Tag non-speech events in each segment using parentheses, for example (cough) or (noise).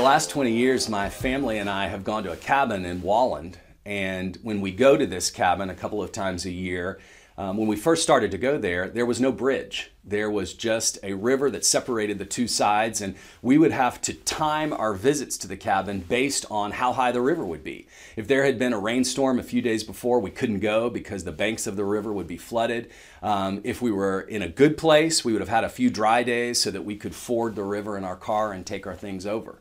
the last 20 years, my family and I have gone to a cabin in Walland. And when we go to this cabin a couple of times a year, um, when we first started to go there, there was no bridge. There was just a river that separated the two sides, and we would have to time our visits to the cabin based on how high the river would be. If there had been a rainstorm a few days before, we couldn't go because the banks of the river would be flooded. Um, if we were in a good place, we would have had a few dry days so that we could ford the river in our car and take our things over.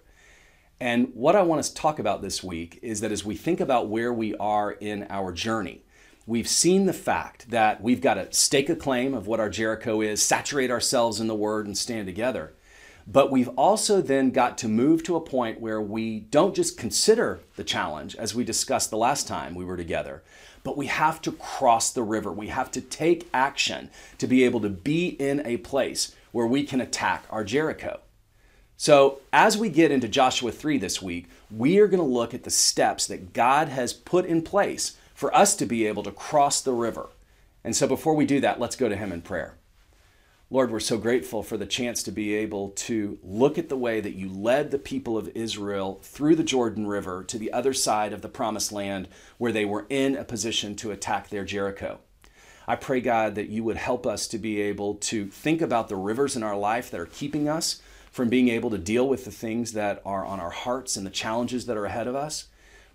And what I want us to talk about this week is that as we think about where we are in our journey, we've seen the fact that we've got to stake a claim of what our Jericho is, saturate ourselves in the Word, and stand together. But we've also then got to move to a point where we don't just consider the challenge, as we discussed the last time we were together, but we have to cross the river. We have to take action to be able to be in a place where we can attack our Jericho. So, as we get into Joshua 3 this week, we are going to look at the steps that God has put in place for us to be able to cross the river. And so, before we do that, let's go to Him in prayer. Lord, we're so grateful for the chance to be able to look at the way that you led the people of Israel through the Jordan River to the other side of the promised land where they were in a position to attack their Jericho. I pray, God, that you would help us to be able to think about the rivers in our life that are keeping us from being able to deal with the things that are on our hearts and the challenges that are ahead of us.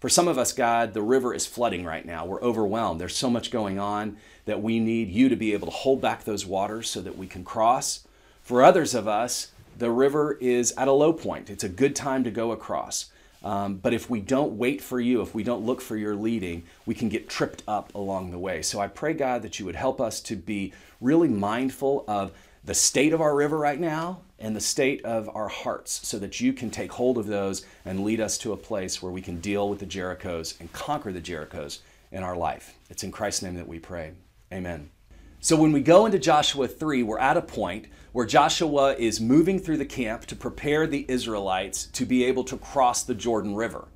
For some of us, God, the river is flooding right now. We're overwhelmed. There's so much going on that we need you to be able to hold back those waters so that we can cross. For others of us, the river is at a low point. It's a good time to go across. Um, but if we don't wait for you, if we don't look for your leading, we can get tripped up along the way. So I pray, God, that you would help us to be really mindful of the state of our river right now and the state of our hearts so that you can take hold of those and lead us to a place where we can deal with the Jerichos and conquer the Jerichos in our life. It's in Christ's name that we pray. Amen. So when we go into Joshua 3, we're at a point where Joshua is moving through the camp to prepare the Israelites to be able to cross the Jordan River.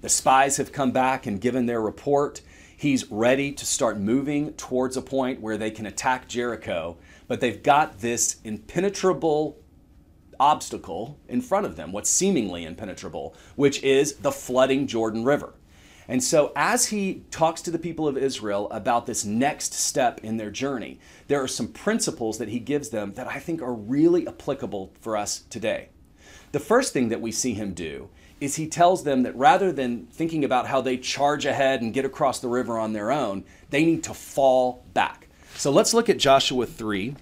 The spies have come back and given their report. He's ready to start moving towards a point where they can attack Jericho, but they've got this impenetrable obstacle in front of them, what's seemingly impenetrable, which is the flooding Jordan River. And so, as he talks to the people of Israel about this next step in their journey, there are some principles that he gives them that I think are really applicable for us today. The first thing that we see him do is he tells them that rather than thinking about how they charge ahead and get across the river on their own, they need to fall back. So let's look at Joshua 3,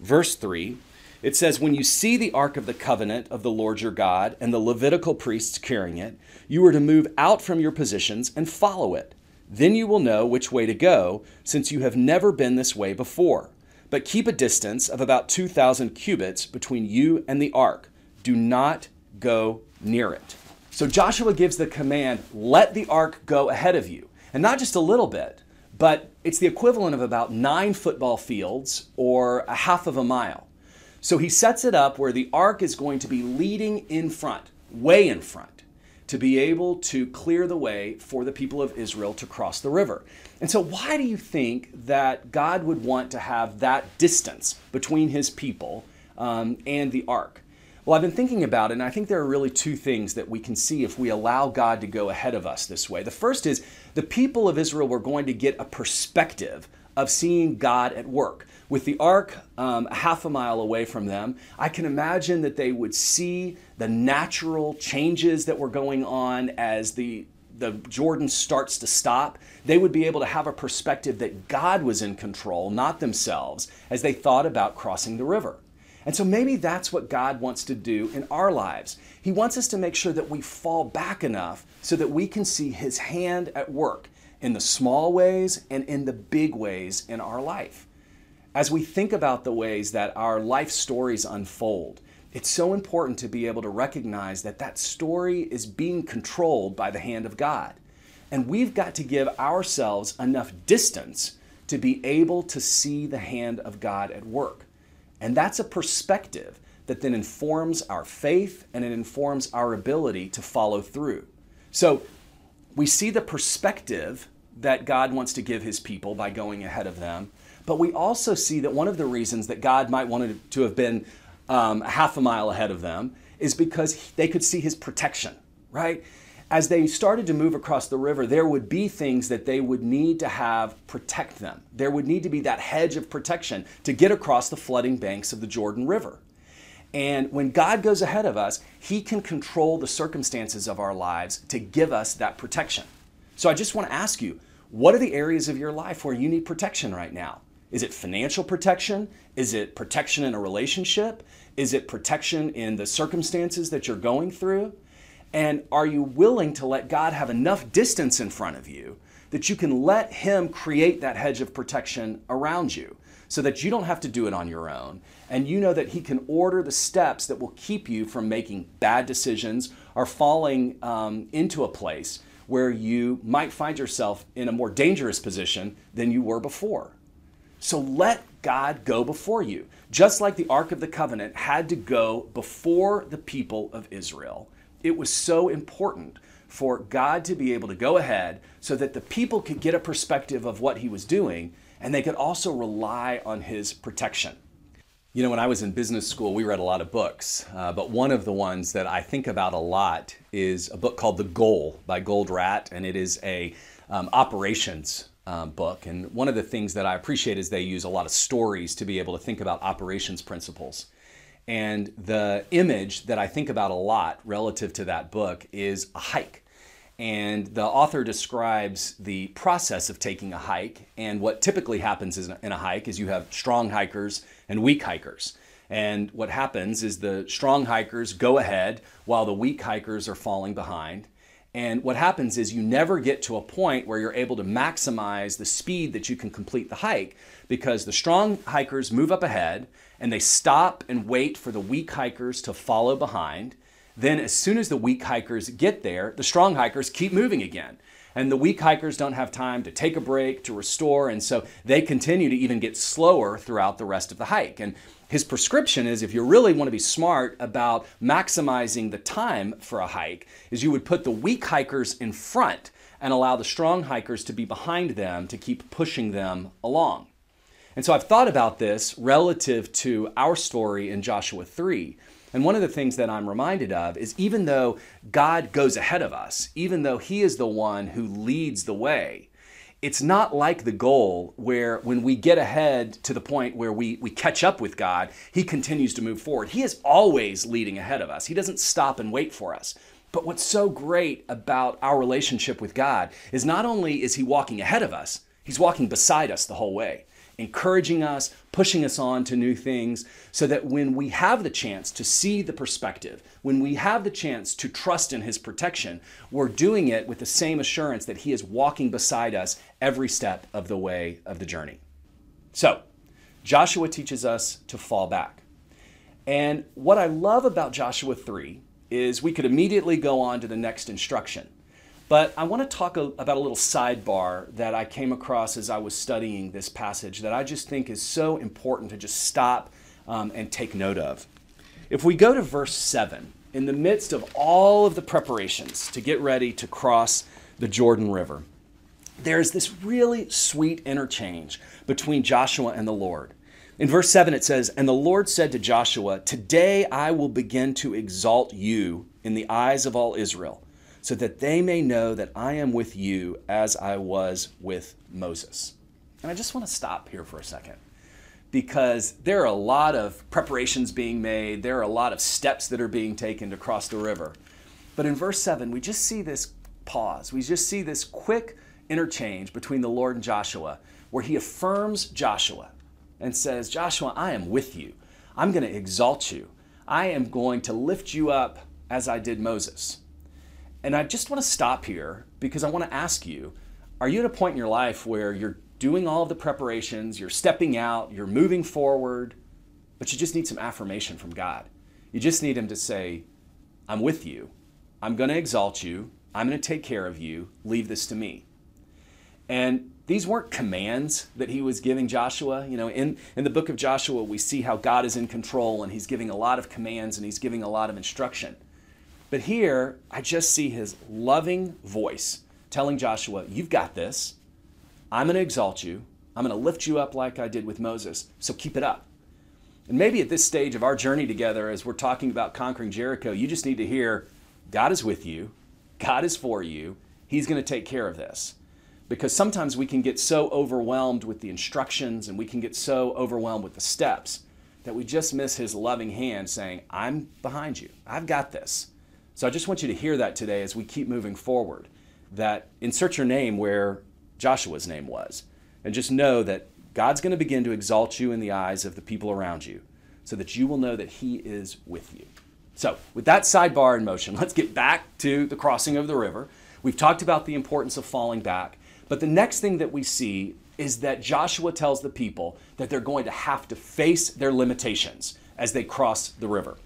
verse 3. It says, When you see the ark of the covenant of the Lord your God and the Levitical priests carrying it, you are to move out from your positions and follow it. Then you will know which way to go, since you have never been this way before. But keep a distance of about 2,000 cubits between you and the ark. Do not go near it. So Joshua gives the command let the ark go ahead of you. And not just a little bit, but it's the equivalent of about nine football fields or a half of a mile. So he sets it up where the ark is going to be leading in front, way in front, to be able to clear the way for the people of Israel to cross the river. And so, why do you think that God would want to have that distance between his people um, and the ark? Well, I've been thinking about it, and I think there are really two things that we can see if we allow God to go ahead of us this way. The first is the people of Israel were going to get a perspective of seeing God at work. With the ark um, half a mile away from them, I can imagine that they would see the natural changes that were going on as the the Jordan starts to stop, they would be able to have a perspective that God was in control, not themselves, as they thought about crossing the river. And so maybe that's what God wants to do in our lives. He wants us to make sure that we fall back enough so that we can see His hand at work in the small ways and in the big ways in our life. As we think about the ways that our life stories unfold, it's so important to be able to recognize that that story is being controlled by the hand of God. And we've got to give ourselves enough distance to be able to see the hand of God at work. And that's a perspective that then informs our faith and it informs our ability to follow through. So we see the perspective that God wants to give his people by going ahead of them. But we also see that one of the reasons that God might want to have been um, half a mile ahead of them is because they could see his protection, right? As they started to move across the river, there would be things that they would need to have protect them. There would need to be that hedge of protection to get across the flooding banks of the Jordan River. And when God goes ahead of us, He can control the circumstances of our lives to give us that protection. So I just want to ask you what are the areas of your life where you need protection right now? Is it financial protection? Is it protection in a relationship? Is it protection in the circumstances that you're going through? And are you willing to let God have enough distance in front of you that you can let Him create that hedge of protection around you so that you don't have to do it on your own? And you know that He can order the steps that will keep you from making bad decisions or falling um, into a place where you might find yourself in a more dangerous position than you were before. So let God go before you. Just like the Ark of the Covenant had to go before the people of Israel, it was so important for God to be able to go ahead so that the people could get a perspective of what he was doing and they could also rely on his protection. You know, when I was in business school, we read a lot of books, uh, but one of the ones that I think about a lot is a book called The Goal by Goldratt, and it is a um, operations um, book. And one of the things that I appreciate is they use a lot of stories to be able to think about operations principles. And the image that I think about a lot relative to that book is a hike. And the author describes the process of taking a hike. And what typically happens in a hike is you have strong hikers and weak hikers. And what happens is the strong hikers go ahead while the weak hikers are falling behind. And what happens is you never get to a point where you're able to maximize the speed that you can complete the hike because the strong hikers move up ahead and they stop and wait for the weak hikers to follow behind. Then, as soon as the weak hikers get there, the strong hikers keep moving again. And the weak hikers don't have time to take a break, to restore, and so they continue to even get slower throughout the rest of the hike. And his prescription is if you really want to be smart about maximizing the time for a hike, is you would put the weak hikers in front and allow the strong hikers to be behind them to keep pushing them along. And so I've thought about this relative to our story in Joshua 3. And one of the things that I'm reminded of is even though God goes ahead of us, even though He is the one who leads the way, it's not like the goal where when we get ahead to the point where we, we catch up with God, He continues to move forward. He is always leading ahead of us, He doesn't stop and wait for us. But what's so great about our relationship with God is not only is He walking ahead of us, He's walking beside us the whole way encouraging us, pushing us on to new things, so that when we have the chance to see the perspective, when we have the chance to trust in His protection, we're doing it with the same assurance that He is walking beside us every step of the way of the journey. So, Joshua teaches us to fall back. And what I love about Joshua 3 is we could immediately go on to the next instruction. But I want to talk a, about a little sidebar that I came across as I was studying this passage that I just think is so important to just stop um, and take note of. If we go to verse 7, in the midst of all of the preparations to get ready to cross the Jordan River, there's this really sweet interchange between Joshua and the Lord. In verse 7, it says, And the Lord said to Joshua, Today I will begin to exalt you in the eyes of all Israel so that they may know that I am with you as I was with Moses. And I just want to stop here for a second because there are a lot of preparations being made, there are a lot of steps that are being taken to cross the river. But in verse 7, we just see this pause. We just see this quick interchange between the Lord and Joshua where he affirms Joshua and says, Joshua, I am with you. I'm going to exalt you. I am going to lift you up as I did Moses. And I just want to stop here because I want to ask you are you at a point in your life where you're doing all of the preparations, you're stepping out, you're moving forward, but you just need some affirmation from God? You just need Him to say, I'm with you. I'm going to exalt you. I'm going to take care of you. Leave this to me. And these weren't commands that he was giving Joshua. You know, in, in the book of Joshua, we see how God is in control and he's giving a lot of commands and he's giving a lot of instruction. But here, I just see his loving voice telling Joshua, You've got this. I'm going to exalt you. I'm going to lift you up like I did with Moses. So keep it up. And maybe at this stage of our journey together, as we're talking about conquering Jericho, you just need to hear God is with you, God is for you, He's going to take care of this. Because sometimes we can get so overwhelmed with the instructions and we can get so overwhelmed with the steps that we just miss His loving hand saying, I'm behind you, I've got this. So I just want you to hear that today as we keep moving forward. That insert your name where Joshua's name was, and just know that God's going to begin to exalt you in the eyes of the people around you so that you will know that He is with you. So, with that sidebar in motion, (laughs) let's get back to the crossing of the river. We've talked about the importance of falling back, but the next thing that we see is that Joshua tells the people that they're going to have to face their limitations as they cross the river.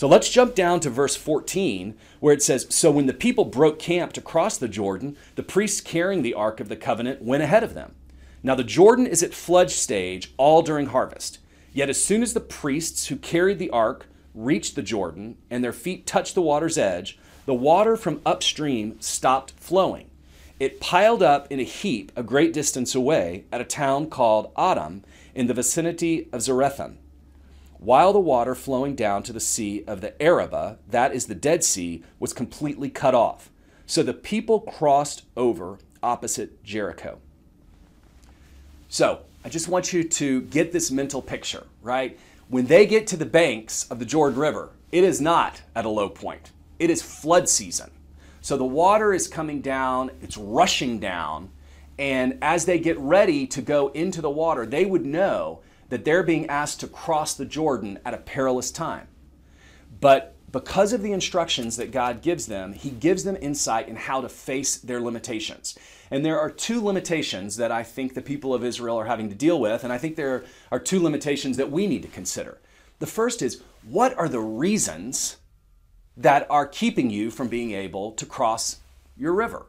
So let's jump down to verse 14, where it says So when the people broke camp to cross the Jordan, the priests carrying the Ark of the Covenant went ahead of them. Now the Jordan is at flood stage all during harvest. Yet as soon as the priests who carried the ark reached the Jordan and their feet touched the water's edge, the water from upstream stopped flowing. It piled up in a heap a great distance away at a town called Adam in the vicinity of Zarethan. While the water flowing down to the sea of the Arabah, that is the Dead Sea, was completely cut off. So the people crossed over opposite Jericho. So I just want you to get this mental picture, right? When they get to the banks of the Jordan River, it is not at a low point, it is flood season. So the water is coming down, it's rushing down, and as they get ready to go into the water, they would know that they're being asked to cross the Jordan at a perilous time. But because of the instructions that God gives them, He gives them insight in how to face their limitations. And there are two limitations that I think the people of Israel are having to deal with, and I think there are two limitations that we need to consider. The first is what are the reasons that are keeping you from being able to cross your river?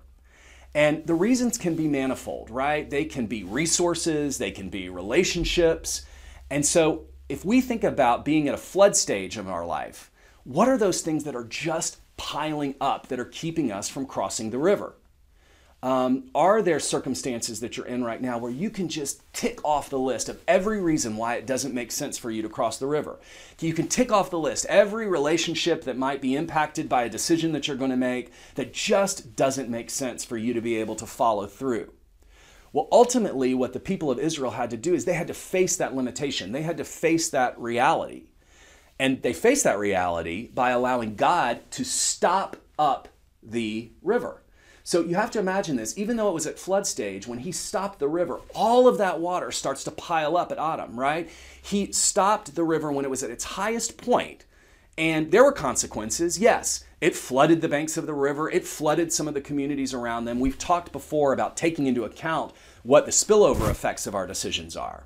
And the reasons can be manifold, right? They can be resources, they can be relationships. And so if we think about being at a flood stage of our life, what are those things that are just piling up that are keeping us from crossing the river? Um, are there circumstances that you're in right now where you can just tick off the list of every reason why it doesn't make sense for you to cross the river? You can tick off the list every relationship that might be impacted by a decision that you're going to make that just doesn't make sense for you to be able to follow through. Well, ultimately, what the people of Israel had to do is they had to face that limitation, they had to face that reality. And they faced that reality by allowing God to stop up the river. So you have to imagine this, even though it was at flood stage, when he stopped the river, all of that water starts to pile up at Adam, right? He stopped the river when it was at its highest point, and there were consequences, yes. It flooded the banks of the river, it flooded some of the communities around them. We've talked before about taking into account what the spillover effects of our decisions are.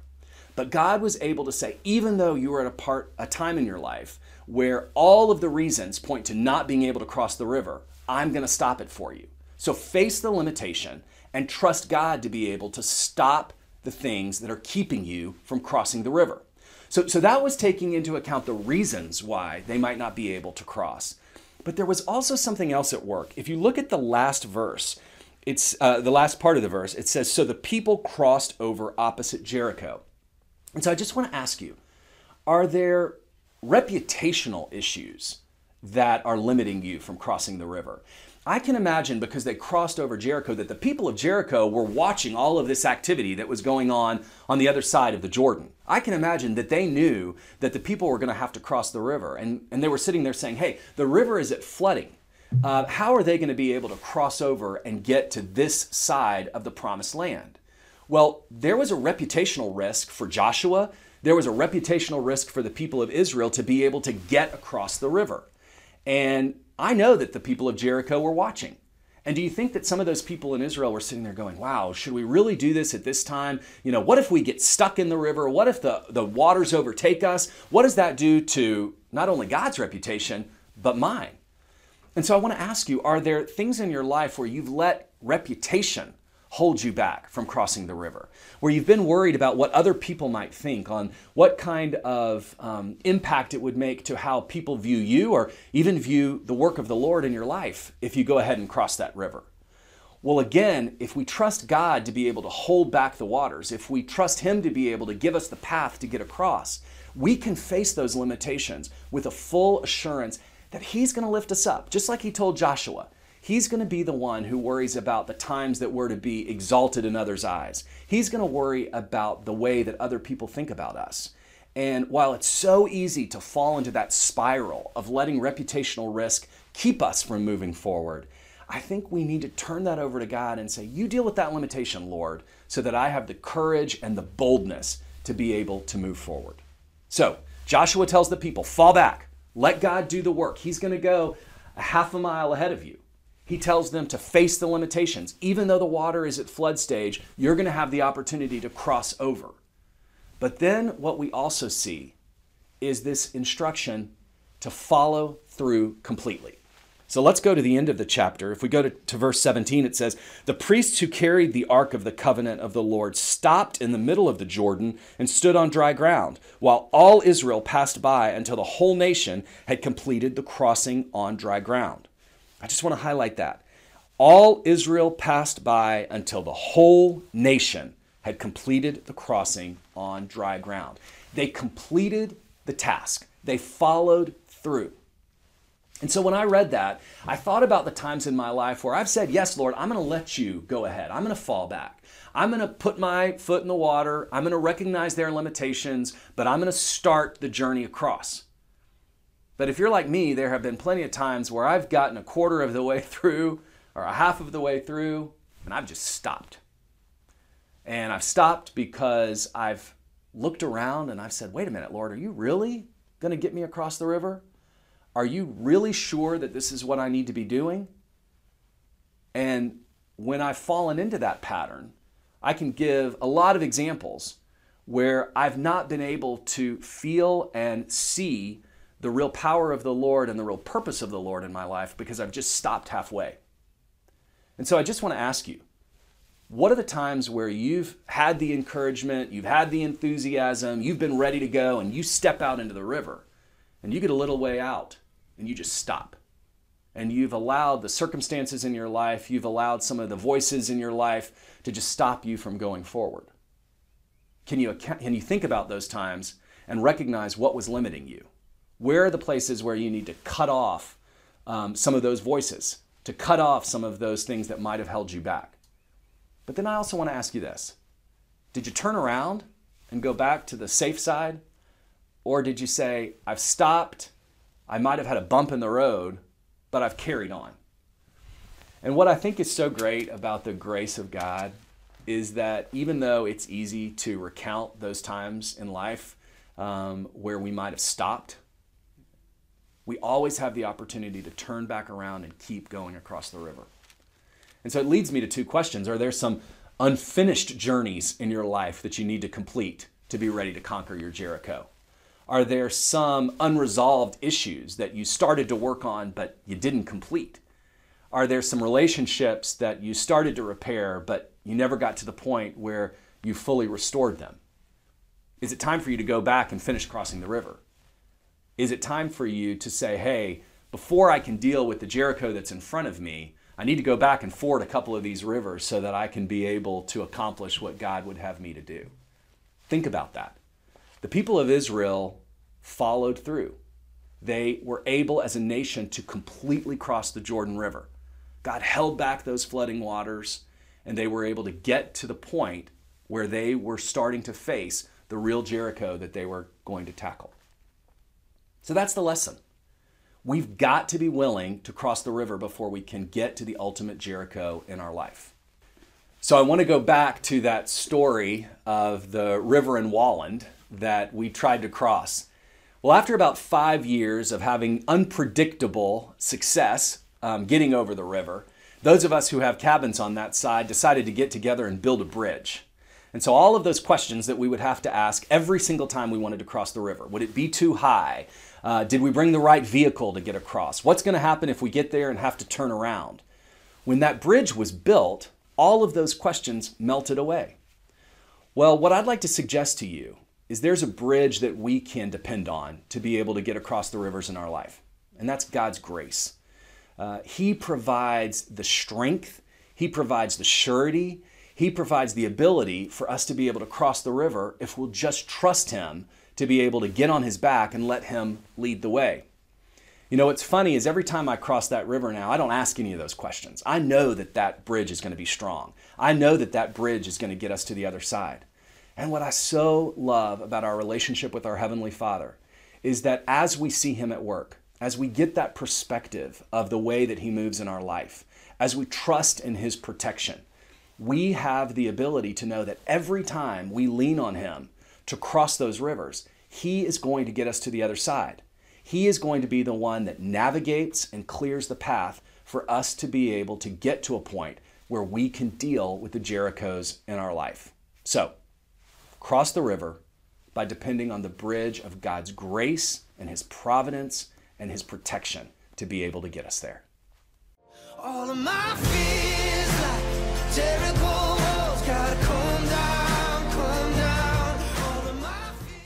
But God was able to say, even though you were at a part, a time in your life where all of the reasons point to not being able to cross the river, I'm going to stop it for you. So face the limitation and trust God to be able to stop the things that are keeping you from crossing the river. So, so that was taking into account the reasons why they might not be able to cross. But there was also something else at work. If you look at the last verse, it's uh, the last part of the verse. It says, "So the people crossed over opposite Jericho." And so I just want to ask you are there reputational issues that are limiting you from crossing the river? I can imagine because they crossed over Jericho that the people of Jericho were watching all of this activity that was going on on the other side of the Jordan. I can imagine that they knew that the people were going to have to cross the river and, and they were sitting there saying, hey, the river is at flooding. Uh, how are they going to be able to cross over and get to this side of the promised land? Well, there was a reputational risk for Joshua. There was a reputational risk for the people of Israel to be able to get across the river. And I know that the people of Jericho were watching. And do you think that some of those people in Israel were sitting there going, wow, should we really do this at this time? You know, what if we get stuck in the river? What if the, the waters overtake us? What does that do to not only God's reputation, but mine? And so I want to ask you are there things in your life where you've let reputation hold you back from crossing the river, where you've been worried about what other people might think, on what kind of um, impact it would make to how people view you or even view the work of the Lord in your life if you go ahead and cross that river. Well, again, if we trust God to be able to hold back the waters, if we trust Him to be able to give us the path to get across, we can face those limitations with a full assurance that He's going to lift us up, just like He told Joshua. He's going to be the one who worries about the times that we're to be exalted in others' eyes. He's going to worry about the way that other people think about us. And while it's so easy to fall into that spiral of letting reputational risk keep us from moving forward, I think we need to turn that over to God and say, You deal with that limitation, Lord, so that I have the courage and the boldness to be able to move forward. So, Joshua tells the people, Fall back, let God do the work. He's going to go a half a mile ahead of you. He tells them to face the limitations. Even though the water is at flood stage, you're going to have the opportunity to cross over. But then what we also see is this instruction to follow through completely. So let's go to the end of the chapter. If we go to, to, verse 17, it says, The priests who carried the ark of the covenant of the Lord stopped in the middle of the Jordan and stood on dry ground, while all Israel passed by until the whole nation had completed the crossing on dry ground. I just want to highlight that. All Israel passed by until the whole nation had completed the crossing on dry ground. They completed the task, they followed through. And so when I read that, I thought about the times in my life where I've said, Yes, Lord, I'm going to let you go ahead. I'm going to fall back. I'm going to put my foot in the water. I'm going to recognize their limitations, but I'm going to start the journey across. But if you're like me, there have been plenty of times where I've gotten a quarter of the way (laughs) through or a half of the way through, and I've just stopped. And I've stopped because I've looked around and I've said, Wait a minute, Lord, are you really going to get me across the river? Are you really sure that this is what I need to be doing? And when I've fallen into that pattern, I can give a lot of examples where I've not been able to feel and see the real power of the Lord and the real purpose of the Lord in my life because I've just stopped halfway. And so I just want to ask you what are the times where you've had the encouragement, you've had the enthusiasm, you've been ready to go, and you step out into the river and you get a little way out and you just stop. And you've allowed the circumstances in your life, you've allowed some of the voices in your life to just stop you from going forward. Can you, can you think about those times and recognize what was limiting you? Where are the places where you need to cut off um, some of those voices, to cut off some of those things that might have held you back? But then I also want to ask you this Did you turn around and go back to the safe side? Or did you say, I've stopped, I might have had a bump in the road, but I've carried on. And what I think is so great about the grace of God is that even though it's easy to recount those times in life um, where we might have stopped, we always have the opportunity to turn back around and keep going across the river. And so it leads me to two questions. Are there some unfinished journeys in your life that you need to complete to be ready to conquer your Jericho? Are there some unresolved issues that you started to work on but you didn't complete? Are there some relationships that you started to repair but you never got to the point where you fully restored them? Is it time for you to go back and finish crossing the river? Is it time for you to say, hey, before I can deal with the Jericho that's in front of me, I need to go back and ford a couple of these rivers so that I can be able to accomplish what God would have me to do? Think about that. The people of Israel followed through. They were able as a nation to completely cross the Jordan River. God held back those flooding waters, and they were able to get to the point where they were starting to face the real Jericho that they were going to tackle. So that's the lesson. We've got to be willing to cross the river before we can get to the ultimate Jericho in our life. So I want to go back to that story of the river in Walland that we tried to cross. Well, after about five years of having unpredictable success um, getting over the river, those of us who have cabins on that side decided to get together and build a bridge. And so, all of those questions that we would have to ask every single time we wanted to cross the river would it be too high? Uh, did we bring the right vehicle to get across? What's going to happen if we get there and have to turn around? When that bridge was built, all of those questions melted away. Well, what I'd like to suggest to you is there's a bridge that we can depend on to be able to get across the rivers in our life, and that's God's grace. Uh, he provides the strength, He provides the surety. He provides the ability for us to be able to cross the river if we'll just trust Him to be able to get on His back and let Him lead the way. You know, what's funny is every time I cross that river now, I don't ask any of those questions. I know that that bridge is going to be strong. I know that that bridge is going to get us to the other side. And what I so love about our relationship with our Heavenly Father is that as we see Him at work, as we get that perspective of the way that He moves in our life, as we trust in His protection, we have the ability to know that every time we lean on Him to cross those rivers, He is going to get us to the other side. He is going to be the one that navigates and clears the path for us to be able to get to a point where we can deal with the Jerichos in our life. So, cross the river by depending on the bridge of God's grace and His providence and His protection to be able to get us there. All of my fears like Jericho walls